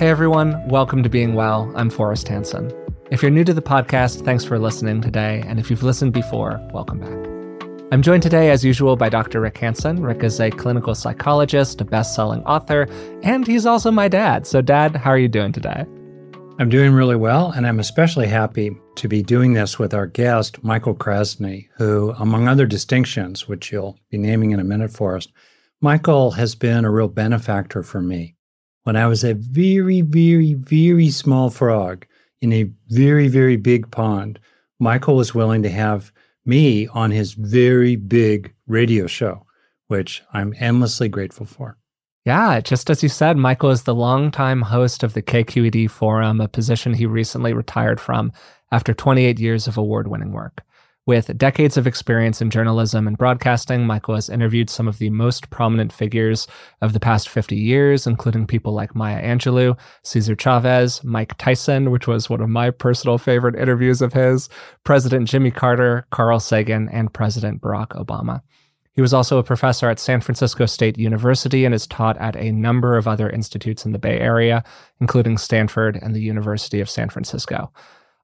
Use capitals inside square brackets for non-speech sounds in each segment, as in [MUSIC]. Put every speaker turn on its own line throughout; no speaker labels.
Hey everyone, welcome to Being Well. I'm Forrest Hanson. If you're new to the podcast, thanks for listening today. And if you've listened before, welcome back. I'm joined today, as usual, by Dr. Rick Hanson. Rick is a clinical psychologist, a best selling author, and he's also my dad. So, Dad, how are you doing today?
I'm doing really well, and I'm especially happy to be doing this with our guest, Michael Krasny, who, among other distinctions, which you'll be naming in a minute for us, Michael has been a real benefactor for me. When I was a very, very, very small frog in a very, very big pond, Michael was willing to have me on his very big radio show, which I'm endlessly grateful for.
Yeah, just as you said, Michael is the longtime host of the KQED Forum, a position he recently retired from after 28 years of award winning work. With decades of experience in journalism and broadcasting, Michael has interviewed some of the most prominent figures of the past 50 years, including people like Maya Angelou, Cesar Chavez, Mike Tyson, which was one of my personal favorite interviews of his, President Jimmy Carter, Carl Sagan, and President Barack Obama. He was also a professor at San Francisco State University and has taught at a number of other institutes in the Bay Area, including Stanford and the University of San Francisco.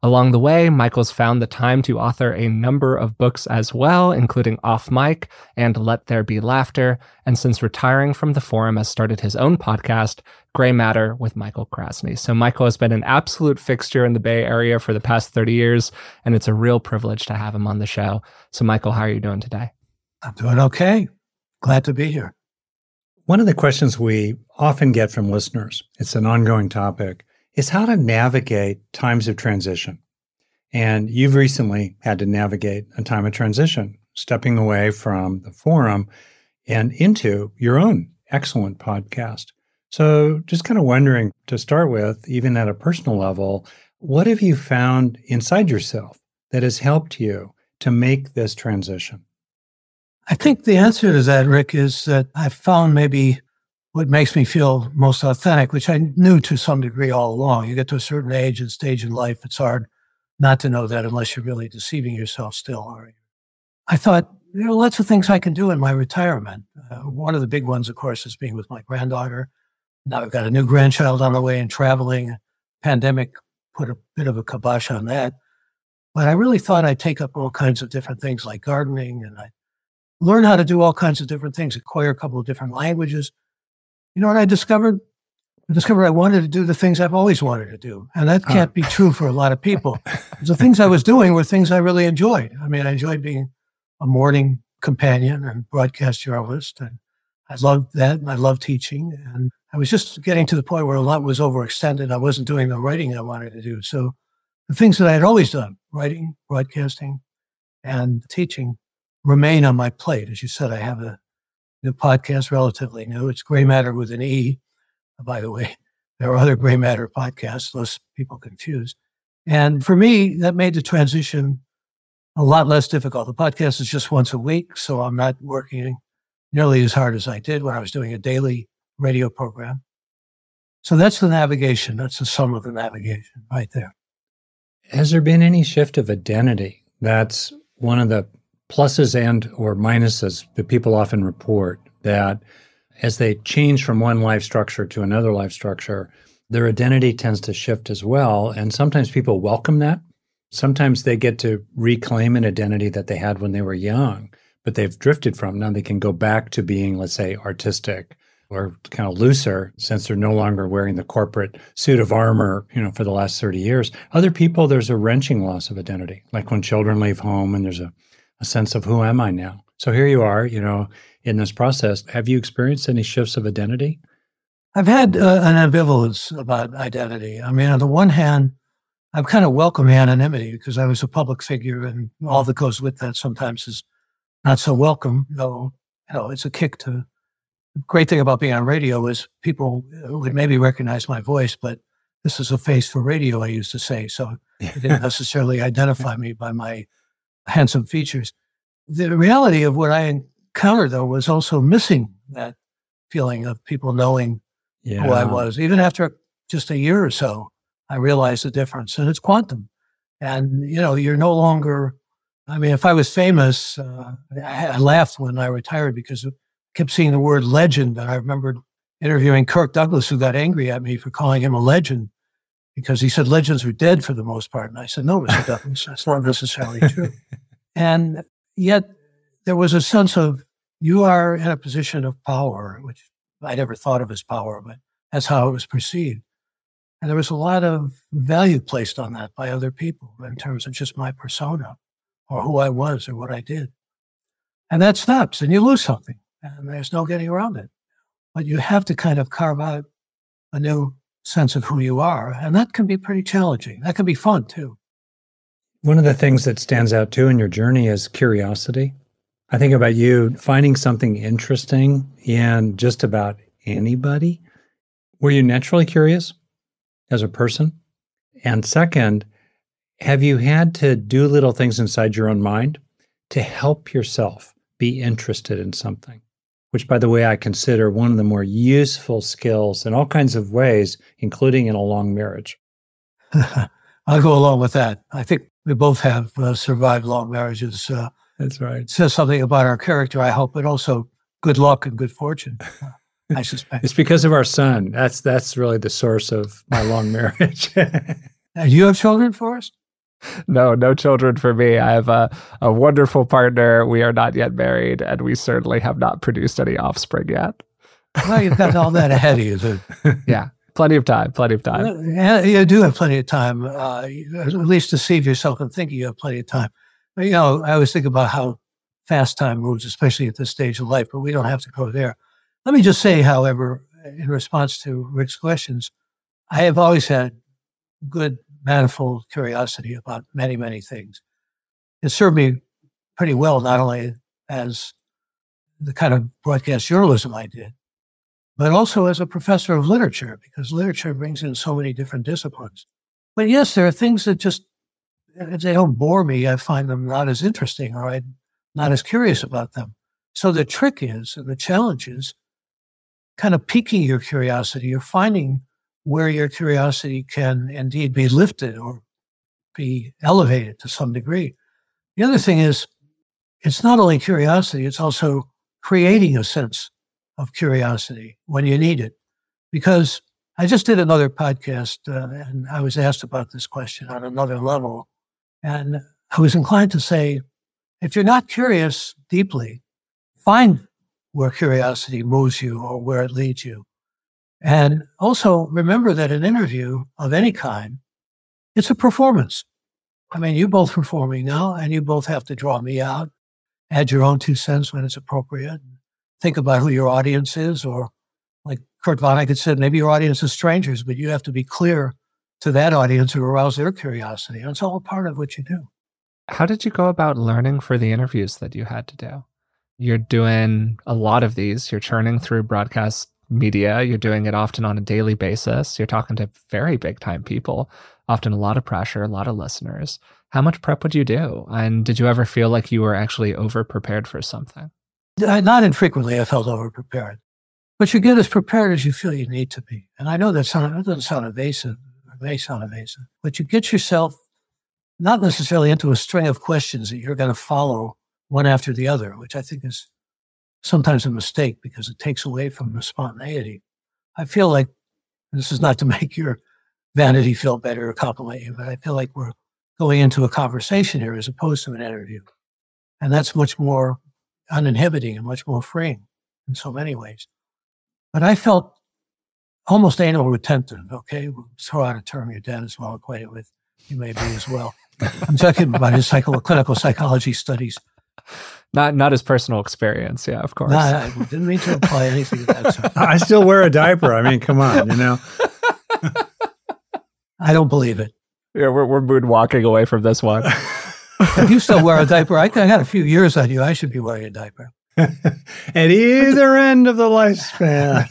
Along the way, Michael's found the time to author a number of books as well, including Off Mic and Let There Be Laughter, and since retiring from the forum has started his own podcast, Grey Matter with Michael Krasny. So Michael has been an absolute fixture in the Bay Area for the past 30 years, and it's a real privilege to have him on the show. So Michael, how are you doing today?
I'm doing okay. Glad to be here.
One of the questions we often get from listeners, it's an ongoing topic, is how to navigate times of transition. And you've recently had to navigate a time of transition, stepping away from the forum and into your own excellent podcast. So, just kind of wondering to start with, even at a personal level, what have you found inside yourself that has helped you to make this transition?
I think the answer to that, Rick, is that I've found maybe what makes me feel most authentic, which I knew to some degree all along. You get to a certain age and stage in life, it's hard not to know that unless you're really deceiving yourself still. Are you? I thought, there are lots of things I can do in my retirement. Uh, one of the big ones, of course, is being with my granddaughter. Now I've got a new grandchild on the way and traveling. Pandemic put a bit of a kibosh on that. But I really thought I'd take up all kinds of different things like gardening and I learn how to do all kinds of different things, acquire a couple of different languages. You know what I discovered? I discovered I wanted to do the things I've always wanted to do. And that can't be true for a lot of people. the things I was doing were things I really enjoyed. I mean, I enjoyed being a morning companion and broadcast journalist. And I loved that. And I loved teaching. And I was just getting to the point where a lot was overextended. I wasn't doing the writing I wanted to do. So the things that I had always done, writing, broadcasting, and teaching, remain on my plate. As you said, I have a new podcast, relatively new. It's Grey Matter with an E, by the way. There are other Grey Matter podcasts, less people confused. And for me, that made the transition a lot less difficult. The podcast is just once a week, so I'm not working nearly as hard as I did when I was doing a daily radio program. So that's the navigation. That's the sum of the navigation right there.
Has there been any shift of identity? That's one of the pluses and or minuses that people often report that as they change from one life structure to another life structure, their identity tends to shift as well. And sometimes people welcome that. Sometimes they get to reclaim an identity that they had when they were young, but they've drifted from. Now they can go back to being, let's say, artistic or kind of looser since they're no longer wearing the corporate suit of armor, you know, for the last 30 years. Other people, there's a wrenching loss of identity, like when children leave home and there's a a sense of who am I now? So here you are, you know, in this process. Have you experienced any shifts of identity?
I've had uh, an ambivalence about identity. I mean, on the one hand, I've kind of welcomed anonymity because I was a public figure, and all that goes with that sometimes is not so welcome. Though, you know, it's a kick to. The great thing about being on radio is people would maybe recognize my voice, but this is a face for radio. I used to say, so [LAUGHS] they didn't necessarily identify me by my handsome features. The reality of what I encountered, though, was also missing that feeling of people knowing yeah. who I was. Even after just a year or so, I realized the difference, and it's quantum. And you know, you're no longer. I mean, if I was famous, uh, I, I, laughed when I retired because I kept seeing the word legend, and I remembered interviewing Kirk Douglas, who got angry at me for calling him a legend because he said legends were dead for the most part. And I said, no, Mr. Douglas, [LAUGHS] that's not necessarily true. and yet there was a sense of you are in a position of power, which I never thought of as power, but that's how it was perceived. And there was a lot of value placed on that by other people in terms of just my persona or who I was or what I did. And that stops and you lose something and there's no getting around it. But you have to kind of carve out a new sense of who you are. And that can be pretty challenging. That can be fun too.
One of the things that stands out too in your journey is curiosity. I think about you finding something interesting in just about anybody. Were you naturally curious as a person? And second, have you had to do little things inside your own mind to help yourself be interested in something? Which, by the way, I consider one of the more useful skills in all kinds of ways, including in a long marriage. [LAUGHS]
I'll go along with that. I think we both have uh, survived long marriages. Uh,
that's right. It
says something about our character, I hope, but also good luck and good fortune. I suspect [LAUGHS]
it's because of our son. That's that's really the source of my long marriage. [LAUGHS]
and you have children, Forrest?
No, no children for me. I have a, a wonderful partner. We are not yet married, and we certainly have not produced any offspring yet.
Well, you've got all that ahead of you. [LAUGHS]
yeah, plenty of time. Plenty of time.
Yeah, you do have plenty of time. Uh, at least deceive yourself and think you have plenty of time you know, I always think about how fast time moves, especially at this stage of life, but we don't have to go there. Let me just say, however, in response to Rick's questions, I have always had good, manifold curiosity about many, many things. It served me pretty well, not only as the kind of broadcast journalism I did, but also as a professor of literature, because literature brings in so many different disciplines. But yes, there are things that just if they don't bore me, I find them not as interesting or I'm not as curious about them. So the trick is, and the challenge is, kind of piquing your curiosity or finding where your curiosity can indeed be lifted or be elevated to some degree. The other thing is, it's not only curiosity, it's also creating a sense of curiosity when you need it. Because I just did another podcast uh, and I was asked about this question on another level. And I was inclined to say, if you're not curious deeply, find where curiosity moves you or where it leads you. And also remember that an interview of any kind, it's a performance. I mean, you're both performing now and you both have to draw me out, add your own two cents when it's appropriate, think about who your audience is, or like Kurt Vonnegut said, maybe your audience is strangers, but you have to be clear to that audience who arouse their curiosity. And it's all part of what you do.
How did you go about learning for the interviews that you had to do? You're doing a lot of these, you're churning through broadcast media, you're doing it often on a daily basis, you're talking to very big time people, often a lot of pressure, a lot of listeners. How much prep would you do? And did you ever feel like you were actually over prepared for something?
Uh, not infrequently, I felt over prepared. But you get as prepared as you feel you need to be. And I know that, sound, that doesn't sound evasive, it may sound evasive, but you get yourself not necessarily into a string of questions that you're going to follow one after the other, which I think is sometimes a mistake because it takes away from the spontaneity. I feel like this is not to [LAUGHS] make your vanity feel better or compliment you, but I feel like we're going into a conversation here as opposed to an interview. And that's much more uninhibiting and much more freeing in so many ways. But I felt almost anal retentive. Okay, we'll throw out a term your dad is well acquainted with. You may be as well. I'm talking about his clinical psychology studies.
Not not his personal experience. Yeah, of course.
No, I didn't mean to imply anything of that sort.
I still wear a diaper. I mean, come on, you know. [LAUGHS]
I don't believe it.
Yeah, we're we're moonwalking away from this one. [LAUGHS]
if you still wear a diaper, I got a few years on you. I should be wearing a diaper. [LAUGHS]
At either end of the lifespan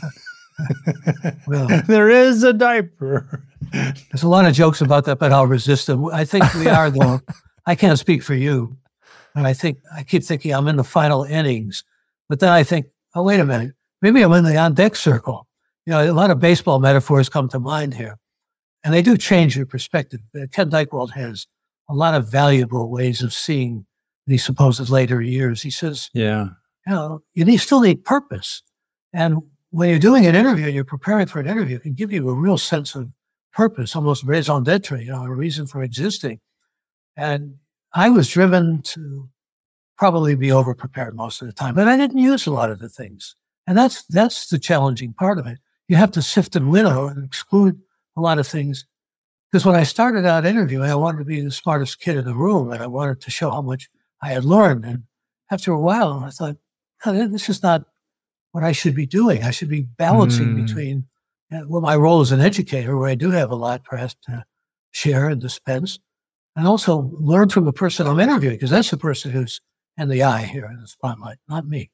well,
there is a diaper.
There's a lot of jokes about that, but I'll resist them. I think we are, though. I can't speak for you, but I think I keep thinking I'm in the final innings. But then I think, oh, wait a minute. Maybe I'm in the on deck circle. You know, a lot of baseball metaphors come to mind here, and they do change your perspective. Uh, Ken Dychtwald has a lot of valuable ways of seeing these supposed later years. He says,
yeah,
you know, you need, still need purpose. And when you're doing an interview and you're preparing for an interview, it can give you a real sense of purpose, almost raison d'etre, you know, a reason for existing. And I was driven to probably be over prepared most of the time, but I didn't use a lot of the things. And that's, that's the challenging part of it. You have to sift and winnow and exclude a lot of things. Because when I started out interviewing, I wanted to be the smartest kid in the room and I wanted to show how much I had learned. And after a while, I thought, oh, this is not what I should be doing. I should be balancing mm. between uh, well, my role as an educator, where I do have a lot perhaps to share and dispense, and also learn from the person I'm interviewing, because that's the person who's in the eye here in the spotlight, not me.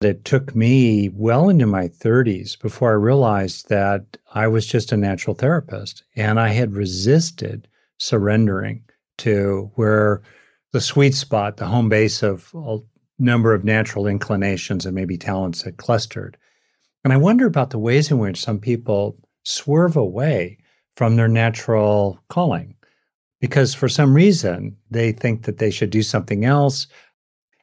It took me well into my 30s before I realized that I was just a natural therapist and I had resisted surrendering to where the sweet spot, the home base of a number of natural inclinations and maybe talents had clustered. And I wonder about the ways in which some people swerve away from their natural calling because for some reason they think that they should do something else.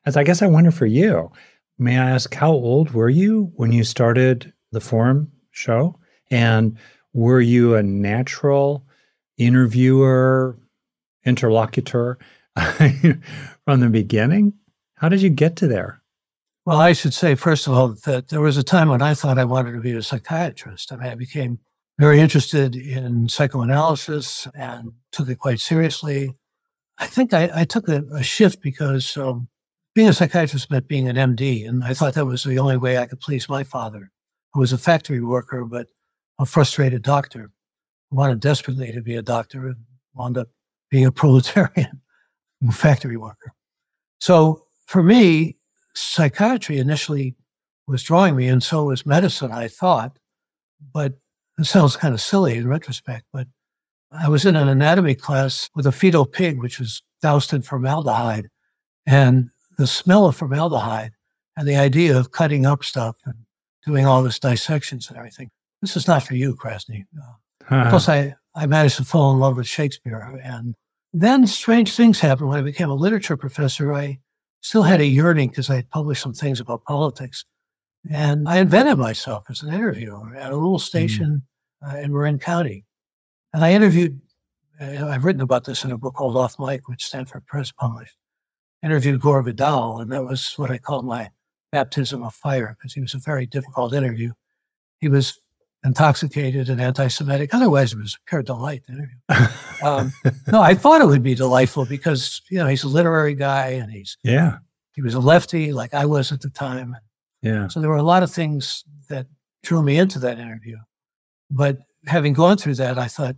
As I guess I wonder for you, may I ask how old were you when you started the forum show? And were you a natural interviewer, interlocutor [LAUGHS] from the beginning? How did you get to there?
Well, I should say, first of all, that there was a time when I thought I wanted to be a psychiatrist. I mean, I became very interested in psychoanalysis and took it quite seriously. I think I, I took a, a, shift because um, being a psychiatrist meant being an MD, and I thought that was the only way I could please my father, who was a factory worker but a frustrated doctor, who wanted desperately to be a doctor and wound up being a proletarian [LAUGHS] factory worker. So for me, psychiatry initially was drawing me, and so was medicine, I thought. But it sounds kind of silly in retrospect, but I was in an anatomy class with a fetal pig, which was doused in formaldehyde. And the smell of formaldehyde and the idea of cutting up stuff and doing all this dissections and everything. This is not for you, Krasny. Uh, huh. Plus, I, I managed to fall in love with Shakespeare. And then strange things happened when I became a literature professor. I still had a yearning because I had published some things about politics. And I invented myself as an interviewer at a little hmm. station mm. uh, in Marin County. And I interviewed, uh, I've written about this in a book called Off Mic, which Stanford Press published. interviewed Gore Vidal, and that was what I called my baptism of fire because he was a very difficult interview. He was intoxicated and anti-Semitic. Otherwise, it was a pure delight to interview. Um, [LAUGHS] no, I thought it would be delightful because you know he's a literary guy and he's
yeah
he was a lefty like I was at the time.
Yeah.
So there were a lot of things that drew me into that interview. But having gone through that, I thought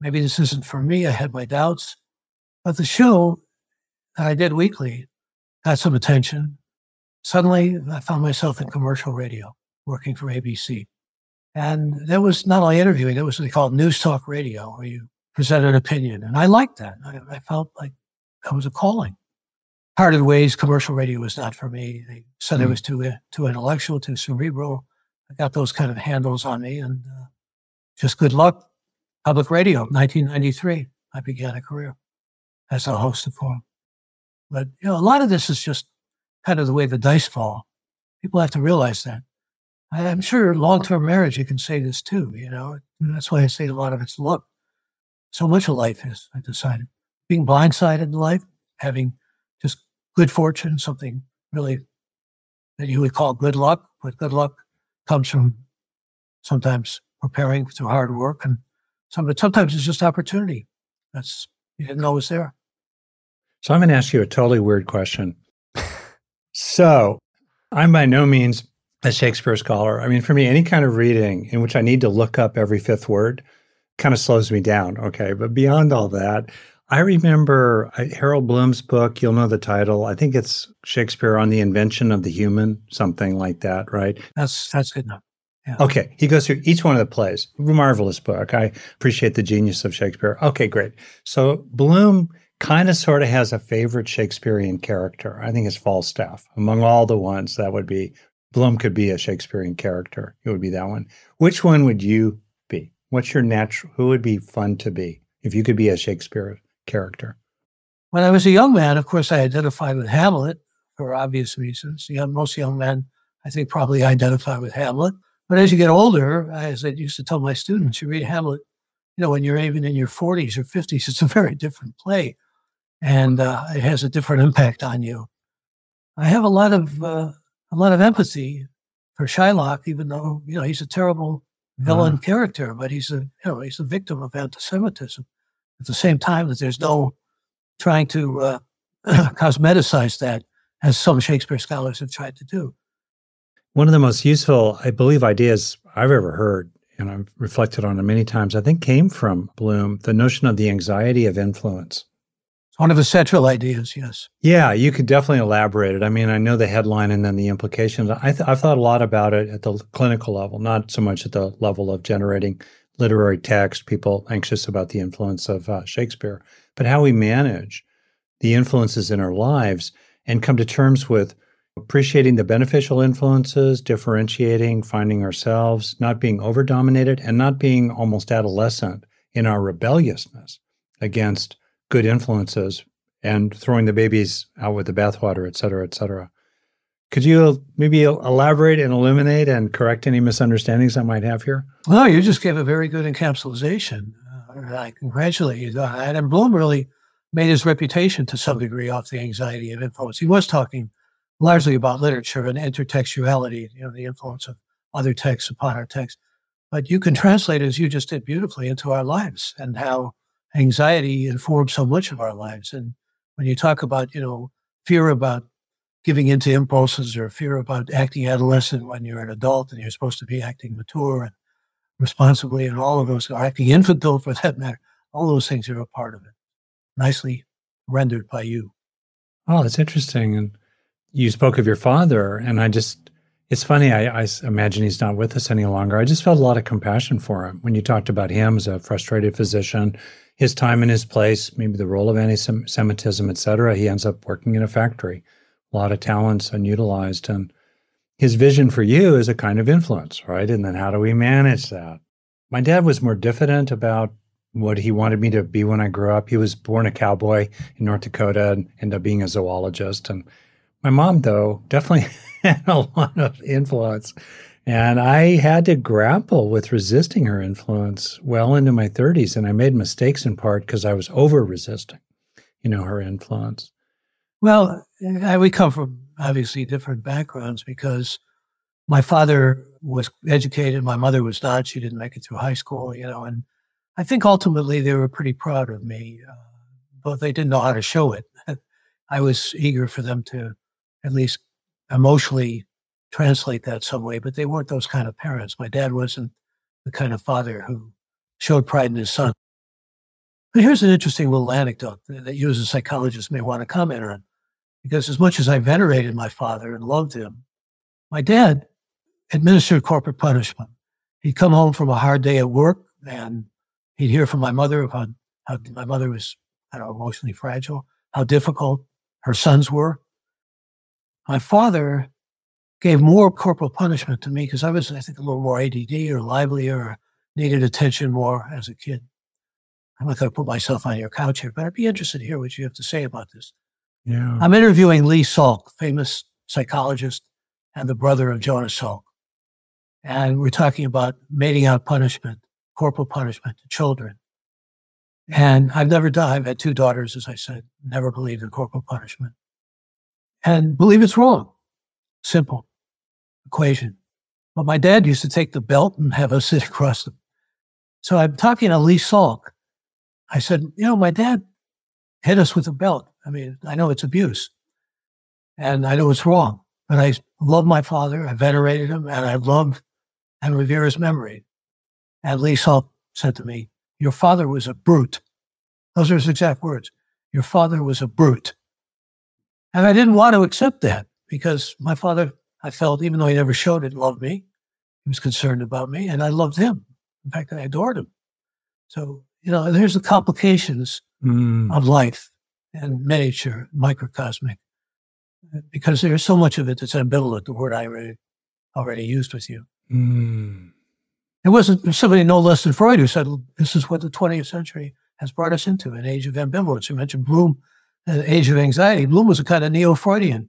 maybe this isn't for me. I had my doubts, but the show that I did weekly got some attention. Suddenly, I found myself in commercial radio working for ABC. And there was not only interviewing, there was what they called news talk radio, where you present an opinion. And I liked that. I, I felt like that was a calling. Parted ways, commercial radio was not for me. They said mm. it was too, too intellectual, too cerebral. I got those kind of handles on me and uh, just good luck. Public radio, 1993, I began a career as a host of forum. But, you know, a lot of this is just kind of the way the dice fall. People have to realize that. I'm sure long term marriage, you can say this too, you know. And that's why I say a lot of it's luck. So much of life is, I decided. Being blindsided in life, having good fortune, something really that you would call good luck, but good luck comes from sometimes preparing through hard work and some, sometimes it's just opportunity. That's you didn't know was there.
So I'm going to ask you a totally weird question. so I'm by no means a Shakespeare scholar. I mean, for me, any kind of reading in which I need to look up every fifth word kind of slows me down. Okay. But beyond all that, I remember Harold Bloom's book. You'll know the title. I think it's Shakespeare on the Invention of the Human, something like that, right?
That's that's good enough.
Yeah. Okay. He goes through each one of the plays. Marvelous book. I appreciate the genius of Shakespeare. Okay, great. So Bloom kind of sort of has a favorite Shakespearean character. I think it's Falstaff. Among all the ones, that would be Bloom could be a Shakespearean character. It would be that one. Which one would you be? What's your natural? Who would be fun to be if you could be a Shakespeare character?
When I was a young man, of course, I identified with Hamlet for obvious reasons. Young, most young men I think probably identify with Hamlet. But as you get older, as I used to tell my students, you read Hamlet, you know, when you're even in your 40s or 50s, [LAUGHS] it's a very different play and uh, it has a different impact on you. I have a lot of uh, a lot of empathy for Shylock, even though you know he's a terrible villain uh-huh. character, but he's a you know he's a victim of anti-Semitism. At the same time, that there's no trying to uh, [CLEARS THROAT] cosmeticize that, as some Shakespeare scholars have tried to do.
One of the most useful, I believe, ideas I've ever heard, and I've reflected on it many times, I think came from Bloom, the notion of the anxiety of influence.
One of the central ideas, yes.
Yeah, you could definitely elaborate it. I mean, I know the headline and then the implications. I th- I've thought a lot about it at the clinical level, not so much at the level of generating literary text, people anxious about the influence of uh, Shakespeare, but how we manage the influences in our lives and come to terms with appreciating the beneficial influences, differentiating, finding ourselves, not being over dominated, and not being almost adolescent in our rebelliousness against good influences and throwing the babies out with the bathwater, et cetera, et cetera. Could you maybe elaborate and eliminate and correct any misunderstandings I might have here?
Well, you just gave a very good encapsulation. Uh, I congratulate you. And Bloom really made his reputation to some degree off the anxiety of influence. He was talking largely about literature and intertextuality, you know, the influence of other texts upon our text. But you can translate, as you just did beautifully, into our lives and how anxiety informs so much of our lives. And when you talk about, you know, fear about giving into impulses or fear about acting adolescent when you're an adult and you're supposed to be acting mature and responsibly and all of those, or acting infantile for that matter, all those things are a part of it. Nicely rendered by you.
Oh, that's interesting. And you spoke of your father, and I just, it's funny. I, I, imagine he's not with us any longer. I just felt a lot of compassion for him when you talked about him as a frustrated physician his time and his place, maybe the role of anti-Semitism, et cetera, he ends up working in a factory. A lot of talents unutilized, and his vision for you is a kind of influence, right? And then how do we manage that? My dad was more diffident about what he wanted me to be when I grew up. He was born a cowboy in North Dakota and ended up being a zoologist. And my mom, though, definitely [LAUGHS] had a lot of influence. And I had to grapple with resisting her influence well into my 30s. And I made mistakes in part because I was over resisting, you know, her influence.
Well, I, we come from obviously different backgrounds because my father was educated, my mother was not. She didn't make it through high school, you know, and I think ultimately they were pretty proud of me, uh, but they didn't know how to show it. [LAUGHS] I was eager for them to at least emotionally translate that some way, but they weren't those kind of parents. My dad wasn't the kind of father who showed pride in his son. But here's an interesting little anecdote that you as a psychologist may want to comment on. Because as much as I venerated my father and loved him, my dad administered corporal punishment. He'd come home from a hard day at work and he'd hear from my mother about how my mother was I don't know, emotionally fragile, how difficult her sons were. My father gave more corporal punishment to me because I was, I think, a little more ADD or livelier or needed attention more as a kid. I'm not going to put myself on your couch here, but I'd be interested to hear what you have to say about this.
Yeah.
I'm interviewing Lee Salk, famous psychologist and the brother of Jonas Salk. And we're talking about meting out punishment, corporal punishment to children. And I've never done, I've had two daughters, as I said, never believed in corporal punishment and believe it's wrong. Simple equation. But my dad used to take the belt and have us [LAUGHS] sit across them. So I'm talking to Lee Salk. I said, you know, my dad hit us with a belt. I mean, I know it's abuse and I know it's wrong, but I love my father. I venerated him and I love and revere his memory. And Lee Salk said to me, your father was a brute. Those are his exact words. Your father was a brute. And I didn't want to accept that because my father I felt, even though he never showed it, loved me. He was concerned about me, and I loved him. In fact, I adored him. So, you know, there's the complications mm. of life and miniature, microcosmic, because there's so much of it that's ambivalent, the word I already, already used with you. Mm. It wasn't somebody no less than Freud who said, this is what the 20th century has brought us into, an age of ambivalence. You mentioned Bloom, an age of anxiety. Bloom was a kind of neo-Freudian.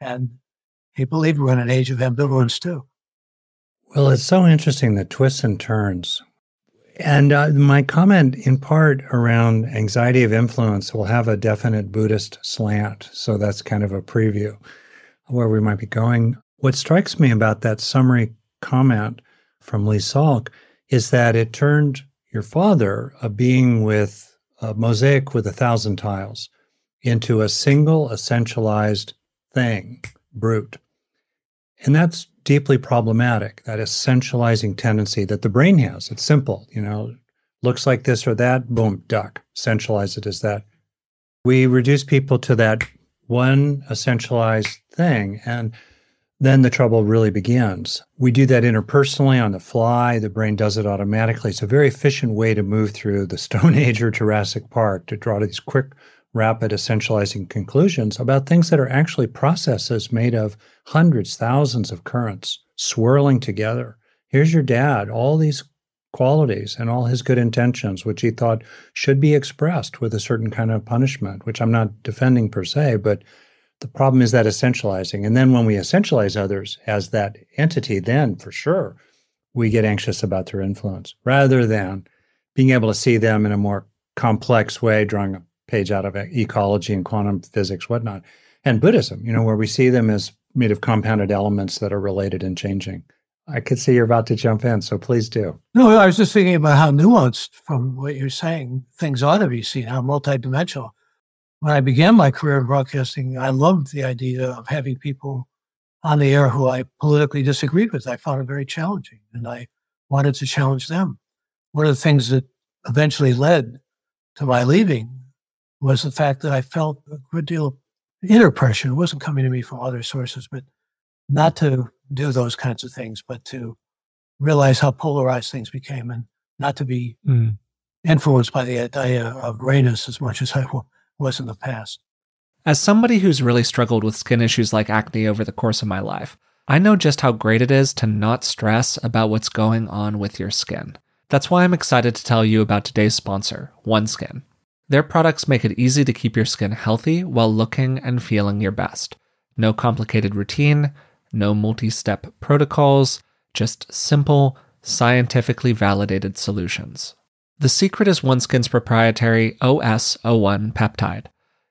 And he believed we're in an age of ambivalence too.
Well, it's so interesting the twists and turns. And uh, my comment, in part around anxiety of influence, will have a definite Buddhist slant. So that's kind of a preview where we might be going. What strikes me about that summary comment from Lee Salk is that it turned your father, a being with a mosaic with a thousand tiles, into a single essentialized thing, brute. And that's deeply problematic, that essentializing tendency that the brain has. It's simple, you know, looks like this or that, boom, duck, essentialize it as that. We reduce people to that one essentialized thing. And then the trouble really begins. We do that interpersonally on the fly. The brain does it automatically. It's a very efficient way to move through the [LAUGHS] Stone Age or Jurassic Park to draw these quick, rapid, essentializing conclusions about things that are actually processes made of hundreds, thousands of currents swirling together. Here's your dad, all these qualities and all his good intentions, which he thought should be expressed with a certain kind of punishment, which I'm not defending per se, but the problem is that essentializing. And then when we essentialize others as that entity, then for sure we get anxious about their influence rather than being able to see them in a more complex way, drawing a page out of ecology and quantum physics, whatnot. And Buddhism, you know, where we see them as made of compounded elements that are related and changing. I could see you're about to jump in, so please do.
No, I was just thinking about how nuanced from what you're saying things ought to be seen, how multidimensional when I began my career in broadcasting, I loved the idea of having people on the air who I politically disagreed with. I found it very challenging and I wanted to challenge them. One of the things that eventually led to my leaving was the fact that I felt a good deal of inner pressure. It wasn't coming to me from other sources, but not to do those kinds of things, but to realize how polarized things became and not to be mm. influenced by the idea of grayness as much as I was in the past.
As somebody who's really struggled with skin issues like acne over the course of my life, I know just how great it is to not stress about what's going on with your skin. That's why I'm excited to tell you about today's sponsor, OneSkin. Their products make it easy to keep your skin healthy while looking and feeling your best. No complicated routine, no multi step protocols, just simple, scientifically validated solutions. The secret is OneSkin's proprietary OS01 peptide.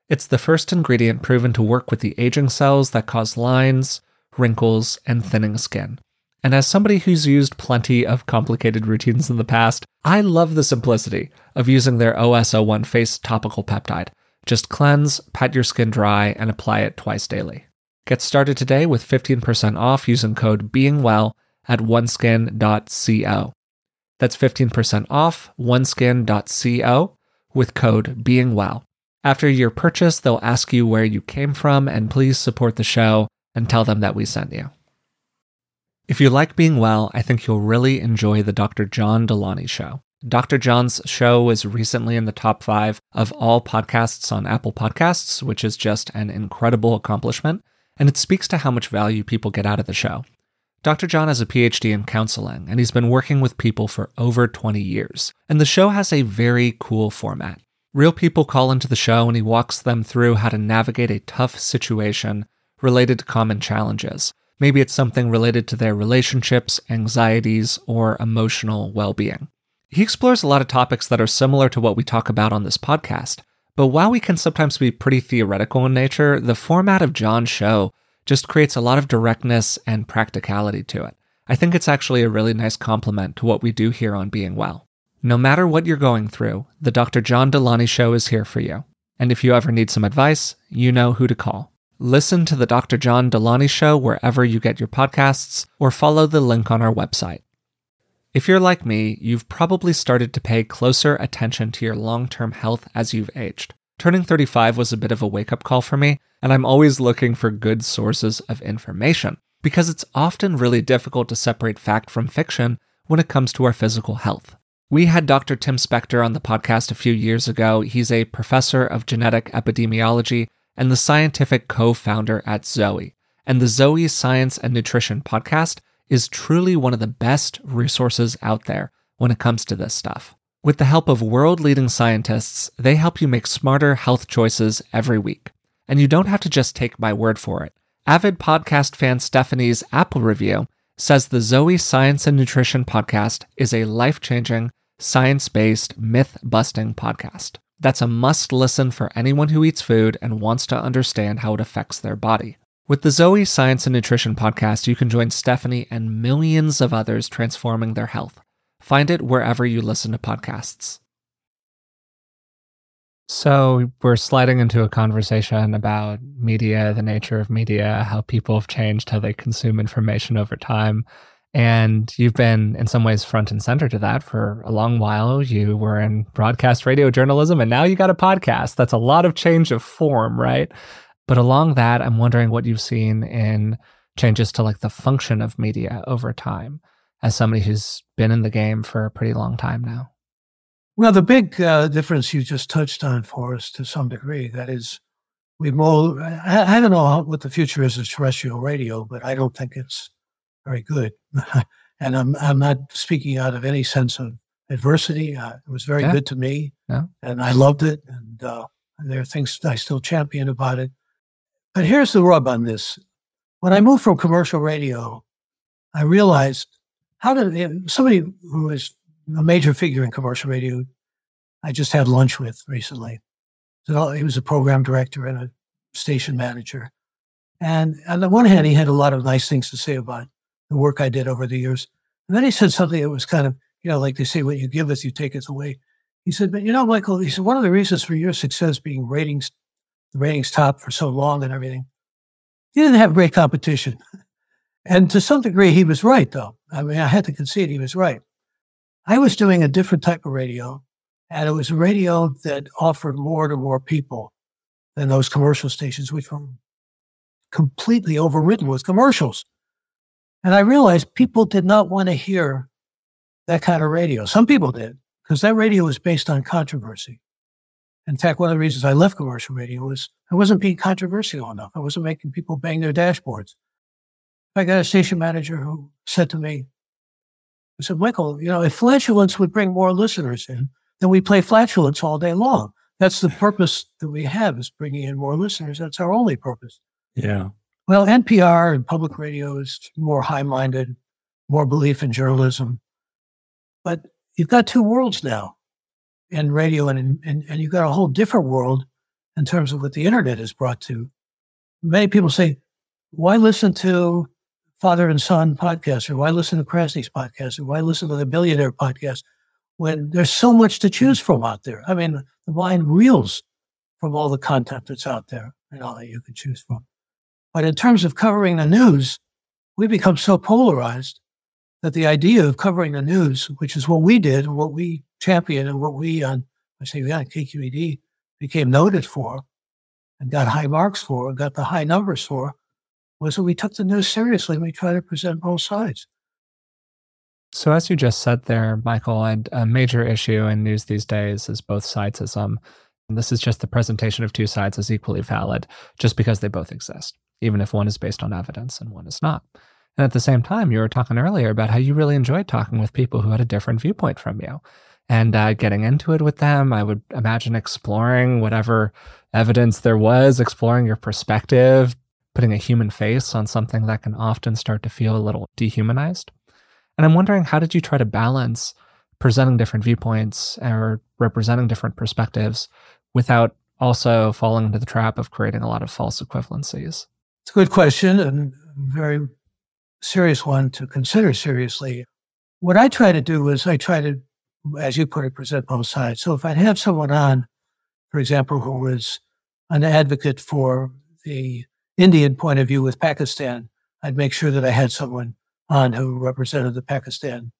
It's the first ingredient proven to work with the aging cells that cause lines, wrinkles, and thinning skin. And as somebody who's used plenty of complicated routines in the past, I love the simplicity of using their OS01 face topical peptide. Just cleanse, pat your skin dry, and apply it twice daily. Get started today with 15% off using code BEINGWELL at oneskin.co. That's 15% off oneskin.co with code BEINGWELL. After your purchase, they'll ask you where you came from and please support the show and tell them that we sent you. If you like being well, I think you'll really enjoy the Dr. John Delaney show. Dr. John's show was recently in the top five of all podcasts on Apple Podcasts, which is just an incredible accomplishment, and it speaks to how much value people get out of the show. Dr. John has a PhD in counseling, and he's been working with people for over 20 years. And the show has a very cool format. Real people call into the show, and he walks them through how to navigate a tough situation related to common challenges. Maybe it's something related to their relationships, anxieties, or emotional well being. He explores a lot of topics that are similar to what we talk about on this podcast. But while we can sometimes be pretty theoretical in nature, the format of John's show just creates a lot of directness and practicality to it. I think it's actually a really nice complement to what we do here on Being Well. No matter what you're going through, the Dr. John Delaney Show is here for you. And if you ever need some advice, you know who to call. Listen to the Dr. John Delaney Show wherever you get your podcasts or follow the link on our website. If you're like me, you've probably started to pay closer attention to your long term health as you've aged. Turning 35 was a bit of a wake up call for me, and I'm always looking for good sources of information because it's often really difficult to separate fact from fiction when it comes to our physical health. We had Dr. Tim Spector on the podcast a few years ago. He's a professor of genetic epidemiology and the scientific co founder at Zoe. And the Zoe Science and Nutrition podcast is truly one of the best resources out there when it comes to this stuff. With the help of world leading scientists, they help you make smarter health choices every week. And you don't have to just take my word for it. Avid podcast fan Stephanie's Apple review says the Zoe Science and Nutrition podcast is a life changing, science based, myth busting podcast. That's a must listen for anyone who eats food and wants to understand how it affects their body. With the Zoe Science and Nutrition podcast, you can join Stephanie and millions of others transforming their health. Find it wherever you listen to podcasts. So, we're sliding into a conversation about media, the nature of media, how people have changed how they consume information over time. And you've been, in some ways, front and center to that for a long while. You were in broadcast radio journalism, and now you got a podcast. That's a lot of change of form, right? But along that, I'm wondering what you've seen in changes to like the function of media over time as somebody who's been in the game for a pretty long time now.
Well, the big uh, difference you just touched on for us to some degree, that is, we more, I, I don't know what the future is of terrestrial radio, but I don't think it's very good. [LAUGHS] and I'm, I'm not speaking out of any sense of adversity. Uh, it was very yeah. good to me yeah. and I loved it. And uh, there are things I still champion about it. But here's the rub on this. When I moved from commercial radio, I realized how did somebody who is a major figure in commercial radio, I just had lunch with recently. So he was a program director and a station manager. And on the one hand, he had a lot of nice things to say about the work I did over the years. And then he said something that was kind of, you know, like they say, what you give us, you take us away. He said, but you know, Michael, he said, one of the reasons for your success being ratings the ratings top for so long and everything. He didn't have great competition. [LAUGHS] And to some degree, he was right, though. I mean, I had to concede he was right. I was doing a different type of radio, and it was a radio that offered more to more people than those commercial stations, which were completely overridden with commercials. And I realized people did not want to hear that kind of radio. Some people did, because that radio was based on controversy. In fact, one of the reasons I left commercial radio was I wasn't being controversial enough. I wasn't making people bang their dashboards. I got a station manager who said to me, I said, Michael, you know, if flatulence would bring more listeners in, then we play flatulence all day long. That's the purpose that we have is bringing in more listeners. That's our only purpose.
Yeah.
Well, NPR and public radio is more high minded, more belief in journalism. But you've got two worlds now in radio, and, and, and you've got a whole different world in terms of what the internet has brought to. Many people say, why listen to father and son podcast, or why listen to Krasny's podcast, or why listen to the billionaire podcast when there's so much to choose from out there? I mean, the mind reels from all the content that's out there and all that you can choose from. But in terms of covering the news, we become so polarized that the idea of covering the news, which is what we did, and what we championed, and what we on I say we on KQED became noted for, and got high marks for, and got the high numbers for, was that we took the news seriously and we tried to present both sides.
So, as you just said there, Michael, and a major issue in news these days is both sidesism. And this is just the presentation of two sides as equally valid, just because they both exist, even if one is based on evidence and one is not. And at the same time, you were talking earlier about how you really enjoyed talking with people who had a different viewpoint from you and uh, getting into it with them. I would imagine exploring whatever evidence there was, exploring your perspective, putting a human face on something that can often start to feel a little dehumanized. And I'm wondering, how did you try to balance presenting different viewpoints or representing different perspectives without also falling into the trap of creating a lot of false equivalencies?
It's a good question and very serious one to consider seriously. What I try to do is I try to, as you put it, present both sides. So if I'd have someone on, for example, who was an advocate for the Indian point of view with Pakistan, I'd make sure that I had someone on who represented the Pakistan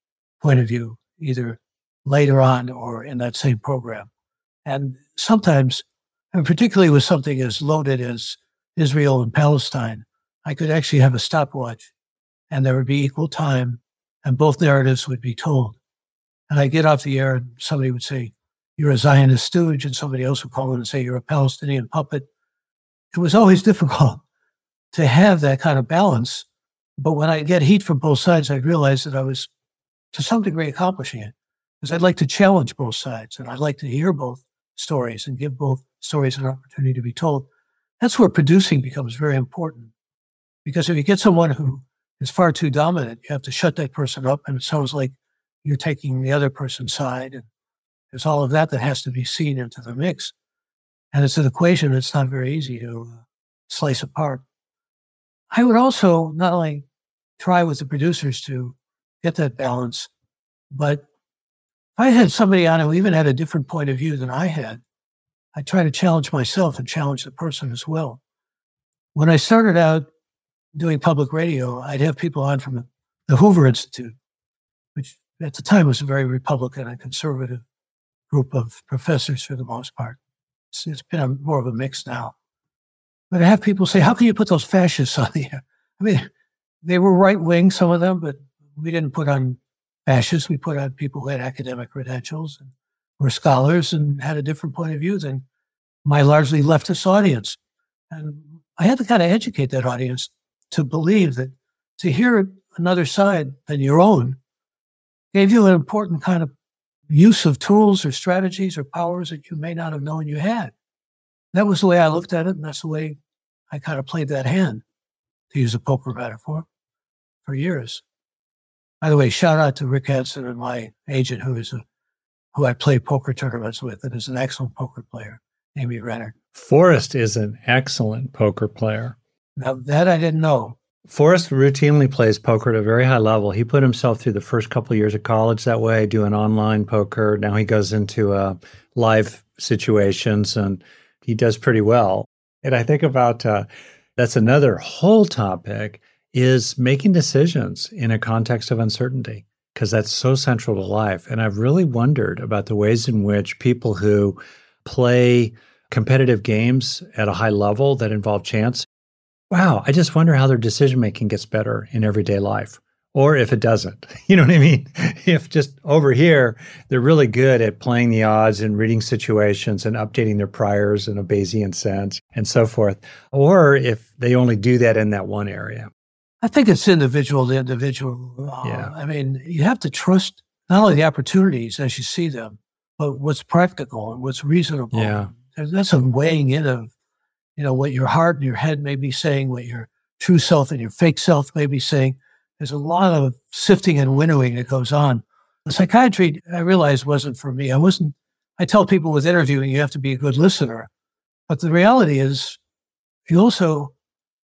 point of view, either later on or in that same program. And sometimes, and particularly with something as loaded as Israel and Palestine, I could actually have a stopwatch and there would be equal time and both narratives would be told. And I get off the air and somebody would say, you're a Zionist stooge, and somebody else would call in and say, you're a Palestinian puppet. It was always [LAUGHS] difficult to have that kind of balance. But when I get heat from both sides, I realize that I was to some degree accomplishing it because I'd like to challenge both sides and I'd like to hear both stories and give both stories an opportunity to be told. That's where producing becomes very important Because if you get someone who is far too dominant, you have to shut that person up. And it sounds like you're taking the other person's side. And there's all of that that has to be seen into the mix. And it's an equation that's not very easy to uh, slice apart. I would also not only try with the producers to get that balance, but if I had somebody on who even had a different point of view than I had, I try to challenge myself and challenge the person as well. When I started out doing public radio, I'd have people on from the Hoover Institute, which at the time was a very Republican and conservative group of professors for the most part. it's, it's been a, more of a mix now. But I have people say, how can you put those fascists [LAUGHS] on the air? I mean, they were right wing, some of them, but we didn't put on fascists. We put on people who had academic credentials and were scholars and had a different point of view than my largely leftist audience. And I had to kind of educate that audience to believe that to hear another side than your own gave you an important kind of use of tools or strategies or powers that you may not have known you had. That was the way I looked at it, and that's the way I kind of played that hand, to use a poker metaphor, for years. By the way, shout out to Rick Hanson and my agent, who is a, who I play poker tournaments with, and is an excellent poker player, Amy Renner.
Forrest is an excellent poker player.
Now that I didn't know.
Forrest routinely plays poker at a very high level. He put himself through the first couple of years of college that way, doing online poker. Now he goes into uh, live situations and he does pretty well. And I think about uh, that's another whole topic is making decisions in a context of uncertainty because that's so central to life. And I've really wondered about the ways in which people who play competitive games at a high level that involve chance wow, I just wonder how their decision making gets better in everyday life. Or if it doesn't, [LAUGHS] you know what I mean? [LAUGHS] If just over here, they're really good at playing the odds and reading situations and updating their priors in a Bayesian sense and so forth. Or if they only do that in that one area.
I think it's individual to individual. Uh, yeah. I mean, you have to trust not only the opportunities as you see them, but what's practical and what's reasonable.
Yeah.
That's a weighing in of you know, what your heart and your head may be saying, what your true self and your fake self may be saying. There's a lot of sifting and winnowing that goes on. The psychiatry, I realized, wasn't for me. I wasn't, I tell people with interviewing, you have to be a good listener. But the reality is, you also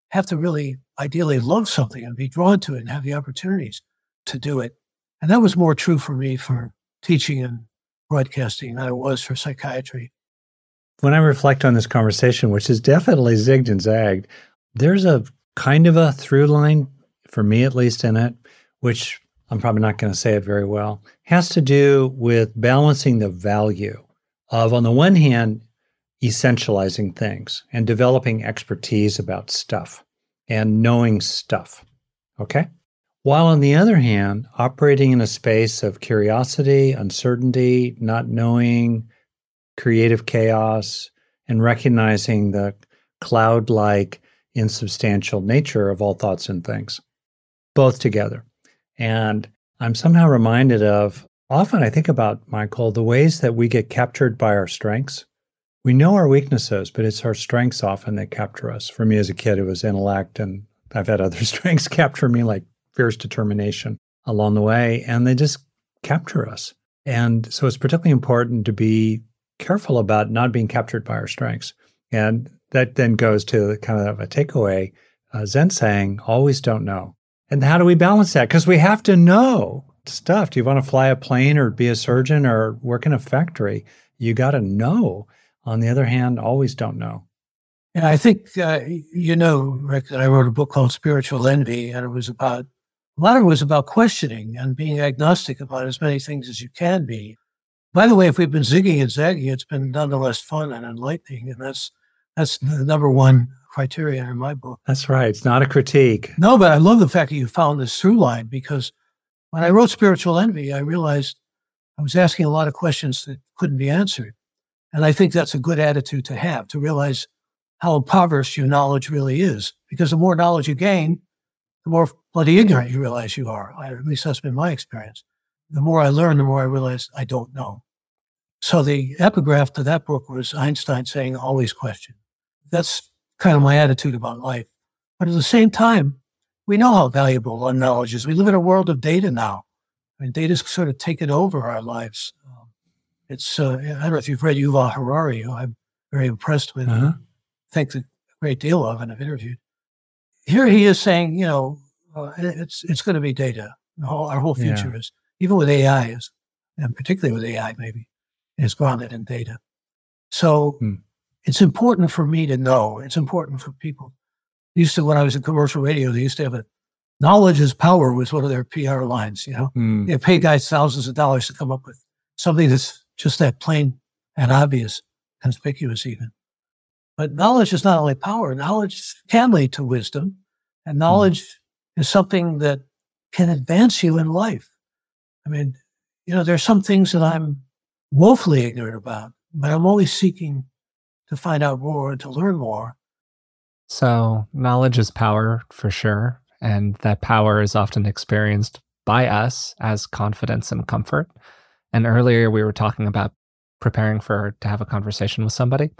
have to really ideally love something and be drawn to it and have the opportunities to do it. And that was more true for me for teaching and broadcasting than it was for psychiatry.
When I reflect on this conversation, which is definitely zigged and zagged, there's a kind of a through line, for me at least, in it, which I'm probably not going to say it very well, has to do with balancing the value of, on the one hand, essentializing things and developing expertise about stuff and knowing stuff. Okay. While on the other hand, operating in a space of curiosity, uncertainty, not knowing, creative chaos and recognizing the cloud like, insubstantial nature of all thoughts and things, both together. And I'm somehow reminded of often I think about, Michael, the ways that we get captured by our strengths. We know our weaknesses, but it's our strengths often that capture us. For me as a kid, it was intellect, and I've had other [LAUGHS] strengths capture me, like fierce determination along the way, and they just capture us. And so it's particularly important to be careful about not being captured by our strengths. And that then goes to kind of a takeaway uh, Zen saying, always don't know. And how do we balance that? Because we have to know stuff. Do you want to fly a plane or be a surgeon or work in a factory? You got to know. On the other hand, always don't know.
Yeah, I think uh, you know, Rick, that I wrote a book called Spiritual Envy, and it was about a lot of it was about questioning and being agnostic about as many things as you can be. By the way, if we've been zigging and zagging, it's been nonetheless fun and enlightening, and that's that's the number one criteria in my book.
That's right. It's not a critique.
No, but I love the fact that you found this through line because when I wrote Spiritual Envy, I realized I was asking a lot of questions that couldn't be answered. And I think that's a good attitude to have to realize how impoverished your knowledge really is. Because the more knowledge you gain, the more bloody ignorant you realize you are. At least that's been my experience. The more I learn, the more I realize I don't know. So the epigraph to that book was Einstein saying, always question. That's kind of my attitude about life. But at the same time, we know how valuable our knowledge is. We live in a world of data now. I mean, data's sort of taken over our lives. It's, uh, I don't know if you've read Yuval Harari, who I'm very impressed with, uh-huh. think a great deal of, and I've interviewed. Here he is saying, you know, uh, it's it's going to be data. Whole, our whole future yeah. is, even with AI, is, and particularly with AI, maybe, is grounded in data. So hmm. it's important for me to know. It's important for people. Used to when I was in commercial radio, they used to have a knowledge is power was one of their PR lines. You know, hmm. they pay guys thousands of dollars to come up with something that's just that plain and obvious, conspicuous even. But knowledge is not only power. Knowledge can lead to wisdom, and hmm. knowledge mm. is something that can advance you in life. I mean, you know, there's some things that I'm woefully ignorant about, but I'm always seeking to find out more and to learn more.
So, knowledge is power for sure. And that power is often experienced by us as confidence and comfort. And earlier we were talking about preparing for to have a conversation with somebody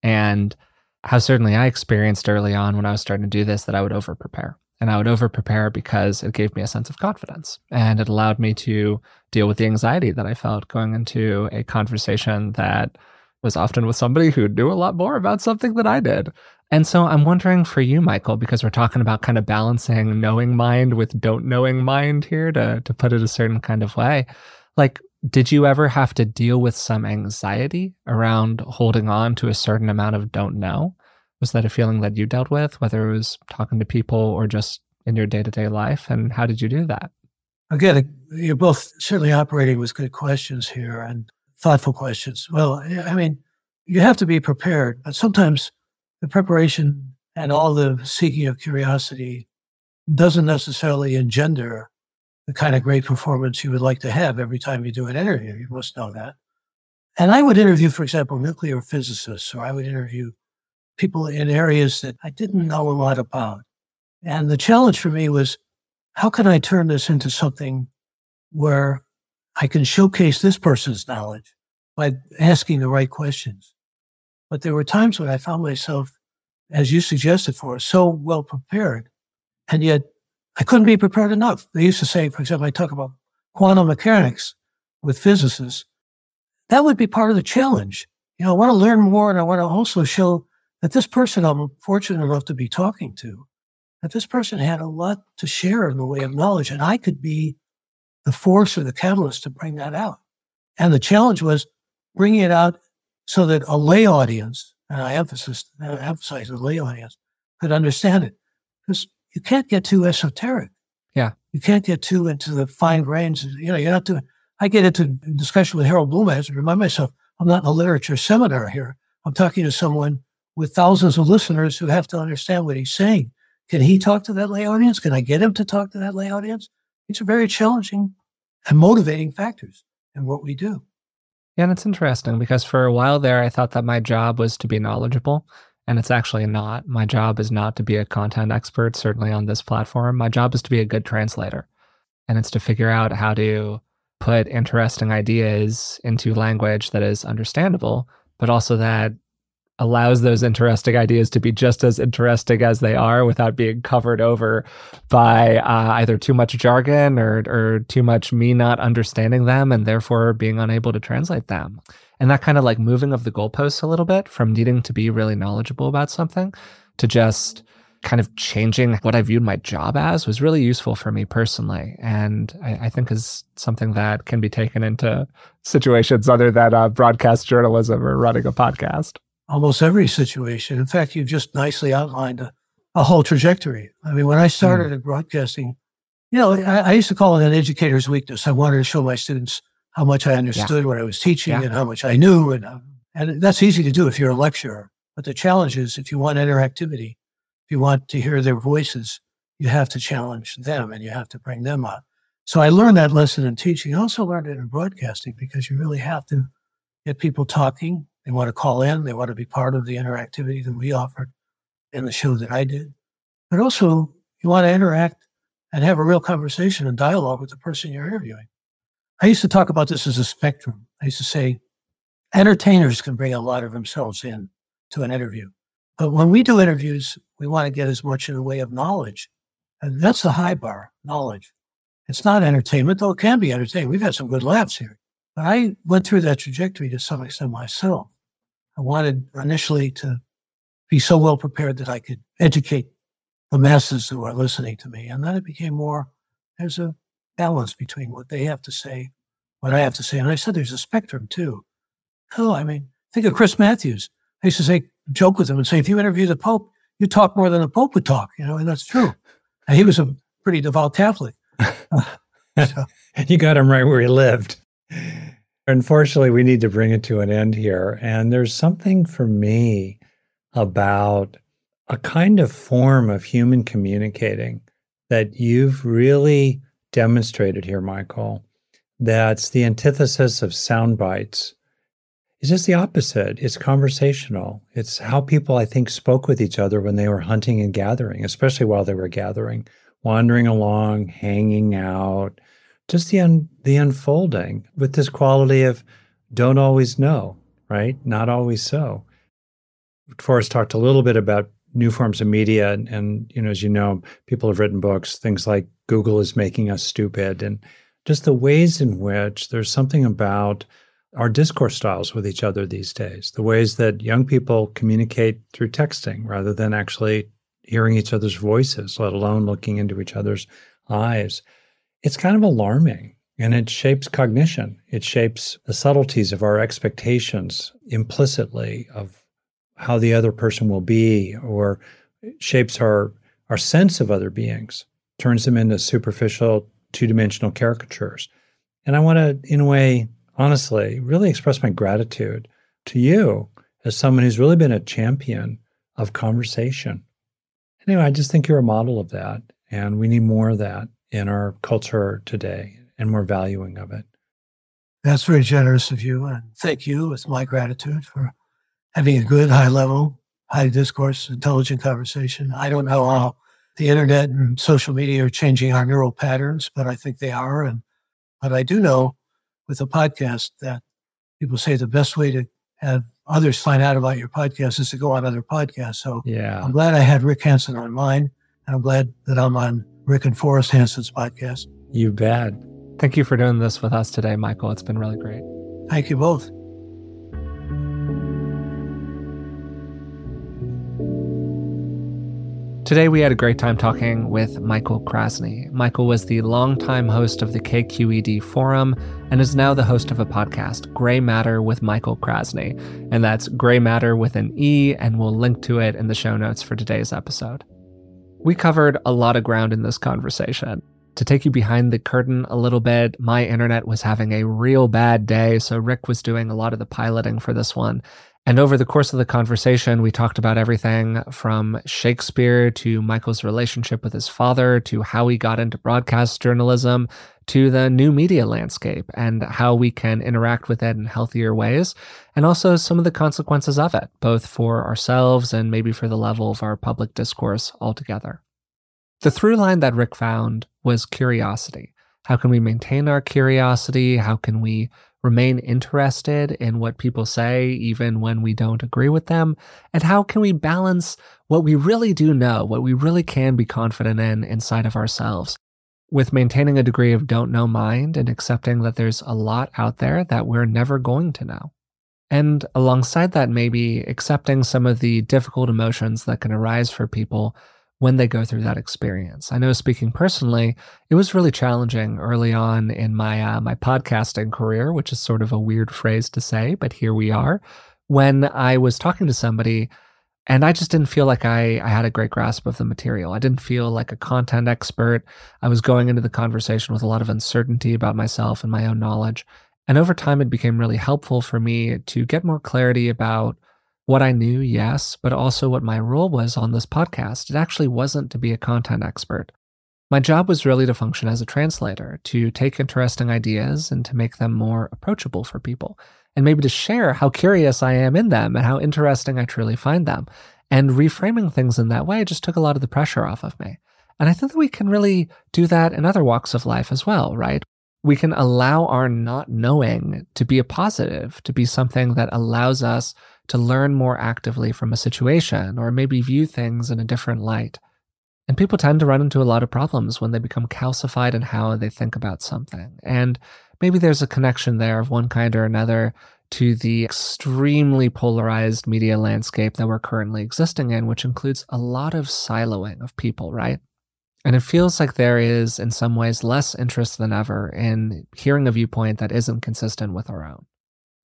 and how certainly I experienced early on when I was starting to do this that I would over prepare. And I would over prepare because it gave me a sense of confidence and it allowed me to deal with the anxiety that I felt going into a conversation that was often with somebody who knew a lot more about something than I did. And so I'm wondering for you, Michael, because we're talking about kind of balancing knowing mind with don't knowing mind here to, to put it a certain kind of way. Like, did you ever have to deal with some anxiety around holding on to a certain amount of don't know? Was that a feeling that you dealt with, whether it was talking to people or just in your day to day life? And how did you do that?
Again, you're both certainly operating with good questions here and thoughtful questions. Well, I mean, you have to be prepared, but sometimes the preparation and all the seeking of curiosity doesn't necessarily engender the kind of great performance you would like to have every time you do an interview. You must know that. And I would interview, for example, nuclear physicists, or I would interview people in areas that I didn't know a lot about. And the challenge for me was how can I turn this into something where I can showcase this person's knowledge by asking the right questions? But there were times when I found myself, as you suggested for so well prepared. And yet I couldn't be prepared enough. They used to say, for example, I talk about quantum mechanics with physicists. That would be part of the challenge. You know, I want to learn more and I want to also show that this person I'm fortunate enough to be talking to, that this person had a lot to share in the way of knowledge and I could be the force or the catalyst to bring that out. And the challenge was bringing it out so that a lay audience, and I emphasize, I emphasize the lay audience, could understand it. Because you can't get too esoteric.
Yeah.
You can't get too into the fine grains. You know, you're not doing, I get into discussion with Harold Bloom. I have to remind myself, I'm not in a literature seminar here. I'm talking to someone with thousands of listeners who have to understand what he's saying. Can he talk to that lay audience? Can I get him to talk to that lay audience? These are very challenging and motivating factors in what we do.
Yeah, and it's interesting because for a while there, I thought that my job was to be knowledgeable and it's actually not. My job is not to be a content expert, certainly on this platform. My job is to be a good translator. And it's to figure out how to put interesting ideas into language that is understandable, but also that allows those interesting ideas to be just as interesting as they are without being covered over by uh, either too much jargon or, or too much me not understanding them and therefore being unable to translate them and that kind of like moving of the goalposts a little bit from needing to be really knowledgeable about something to just kind of changing what I viewed my job as was really useful for me personally. And I, I think is something that can be taken into situations other than uh, broadcast journalism or running a podcast.
Almost every situation. In fact, you've just nicely outlined a, a whole trajectory. I mean, when I started mm. in broadcasting, you know, I, I used to call it an educator's weakness. I wanted to show my students how much I understood yeah. what I was teaching yeah. and how much I knew. And, um, and that's easy to do if you're a lecturer. But the challenge is if you want interactivity, if you want to hear their voices, you have to challenge them and you have to bring them up. So I learned that lesson in teaching. I also learned it in broadcasting because you really have to get people talking. They want to call in. They want to be part of the interactivity that we offered in the show that I did. But also you want to interact and have a real conversation and dialogue with the person you're interviewing. I used to talk about this as a spectrum. I used to say entertainers can bring a lot of themselves in to an interview. But when we do interviews, we want to get as much in the way of knowledge. And that's the high bar, knowledge. It's not entertainment, though it can be entertainment. We've had some good laughs here. But I went through that trajectory to some extent myself. I wanted initially to be so well prepared that I could educate the masses who are listening to me. And then it became more, there's a balance between what they have to say, what I have to say. And I said there's a spectrum too. Oh, I mean, think of Chris Matthews. I used to say, joke with him and say, if you interview the Pope, you talk more than the Pope would talk, you know, and that's true. [LAUGHS] And he was a pretty devout Catholic. [LAUGHS]
so. you got him right where he lived. Unfortunately, we need to bring it to an end here. And there's something for me about a kind of form of human communicating that you've really demonstrated here, Michael. That's the antithesis of sound bites. It's just the opposite. It's conversational. It's how people, I think, spoke with each other when they were hunting and gathering, especially while they were gathering, wandering along, hanging out, just the un- the unfolding with this quality of don't always know, right? Not always so. Forrest talked a little bit about new forms of media, and, and you know, as you know, people have written books, things like Google is making us stupid, and just the ways in which there's something about our discourse styles with each other these days, the ways that young people communicate through texting rather than actually hearing each other's voices, let alone looking into each other's eyes. It's kind of alarming and it shapes cognition. It shapes the subtleties of our expectations implicitly of how the other person will be, or shapes our, our sense of other beings, turns them into superficial, two dimensional caricatures. And I want to, in a way, honestly, really express my gratitude to you as someone who's really been a champion of conversation. Anyway, I just think you're a model of that, and we need more of that in our culture today and more valuing of it.
That's very generous of you. And thank you. It's my gratitude for having a good, high level, high discourse, intelligent conversation. I don't know how the internet and social media are changing our neural patterns, but I think they are. And but I do know with a podcast that people say the best way to have others find out about your podcast is to go on other podcasts. So
yeah,
I'm glad I had Rick Hanson on mine, and I'm glad that I'm on Rick and Forrest Hanson's podcast.
You bet.
Thank you for doing this with us today, Michael. It's been really great.
Thank you both.
Today, we had a great time talking with Michael Krasny. Michael was the longtime host of the KQED Forum and is now the host of a podcast, Grey Matter with Michael Krasny. And that's Grey Matter with an E, and we'll link to it in the show notes for today's episode. We covered a lot of ground in this conversation. To take you behind the curtain a little bit, my internet was having a real bad day, so Rick was doing a lot of the piloting for this one. And over the course of the conversation, we talked about everything from Shakespeare to Michael's relationship with his father to how he got into broadcast journalism to the new media landscape and how we can interact with it in healthier ways, and also some of the consequences of it, both for ourselves and maybe for the level of our public discourse altogether. The through line that Rick found was curiosity. How can we maintain our curiosity? How can we remain interested in what people say, even when we don't agree with them? And how can we balance what we really do know, what we really can be confident in inside of ourselves, with maintaining a degree of don't know mind and accepting that there's a lot out there that we're never going to know? And alongside that, maybe accepting some of the difficult emotions that can arise for people when they go through that experience. I know speaking personally, it was really challenging early on in my uh, my podcasting career, which is sort of a weird phrase to say, but here we are. When I was talking to somebody and I just didn't feel like I, I had a great grasp of the material. I didn't feel like a content expert. I was going into the conversation with a lot of uncertainty about myself and my own knowledge. And over time, it became really helpful for me to get more clarity about what I knew, yes, but also what my role was on this podcast. It actually wasn't to be a content expert. My job was really to function as a translator, to take interesting ideas and to make them more approachable for people, and maybe to share how curious I am in them and how interesting I truly find them. And reframing things in that way just took a lot of the pressure off of me. And I think that we can really do that in other walks of life as well, right? We can allow our not knowing to be a positive, to be something that allows us to learn more actively from a situation or maybe view things in a different light. And people tend to run into a lot of problems when they become calcified in how they think about something. And maybe there's a connection there of one kind or another to the extremely polarized media landscape that we're currently existing in, which includes a lot of siloing of people, right? And it feels like there is, in some ways, less interest than ever in hearing a viewpoint that isn't consistent with our own.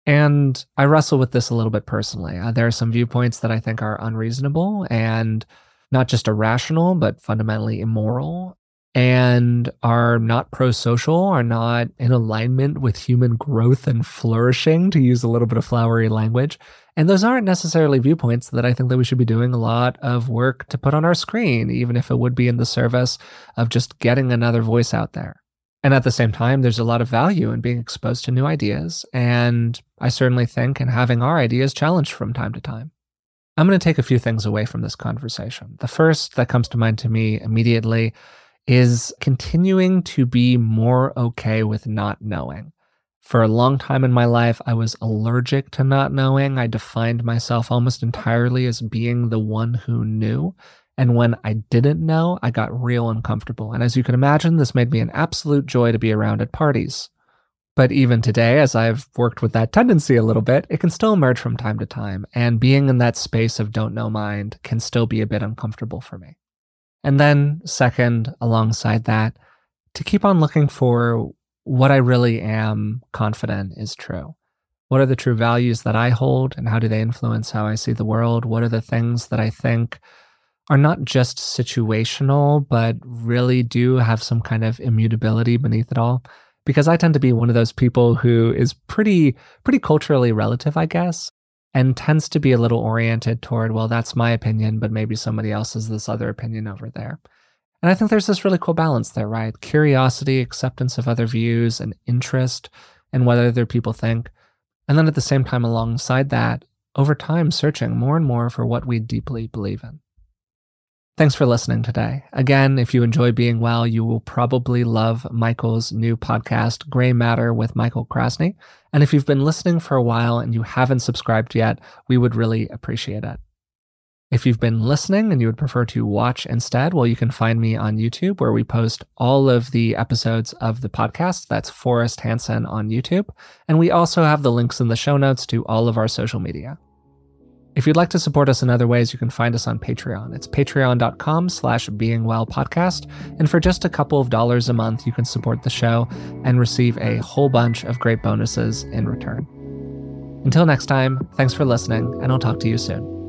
And I wrestle with this a little bit personally. Uh, there are some viewpoints that I think are unreasonable and not just irrational, but fundamentally immoral and are not pro social, are not in alignment with human growth and flourishing, to use a little bit of flowery language. And those aren't necessarily viewpoints that I think that we should be doing a lot of work to put on our screen, even if it would be in the service of just getting another voice out there. And at the same time, there's a lot of value in being exposed to new ideas. And I certainly think in having our ideas challenged from time to time. I'm going to take a few things away from this conversation. The first that comes to mind to me immediately is continuing to be more okay with not knowing. For a long time in my life, I was allergic to not knowing. I defined myself almost entirely as being the one who knew. And when I didn't know, I got real uncomfortable. And as you can imagine, this made me an absolute joy to be around at parties. But even today, as I've worked with that tendency a little bit, it can still emerge from time to time. And being in that space of don't know mind can still be a bit uncomfortable for me. And then, second, alongside that, to keep on looking for what I really am confident is true. What are the true values that I hold and how do they influence how I see the world? What are the things that I think are not just situational, but really do have some kind of immutability beneath it all? Because I tend to be one of those people who is pretty, pretty culturally relative, I guess and tends to be a little oriented toward, well, that's my opinion, but maybe somebody else has this other opinion over there. And I think there's this really cool balance there, right? Curiosity, acceptance of other views, and interest in what other people think. And then at the same time, alongside that, over time, searching more and more for what we deeply believe in. Thanks for listening today. Again, if you enjoy being well, you will probably love Michael's new podcast, Grey Matter with Michael Krasny. And if you've been listening for a while and you haven't subscribed yet, we would really appreciate it. If you've been listening and you would prefer to watch instead, well, you can find me on YouTube where we post all of the episodes of the podcast. That's Forrest Hanson on YouTube. And we also have the links in the show notes to all of our social media. If you'd like to support us in other ways, you can find us on Patreon. It's patreon.com slash beingwellpodcast. And for just a couple of dollars a month, you can support the show and receive a whole bunch of great bonuses in return. Until next time, thanks for listening, and I'll talk to you soon.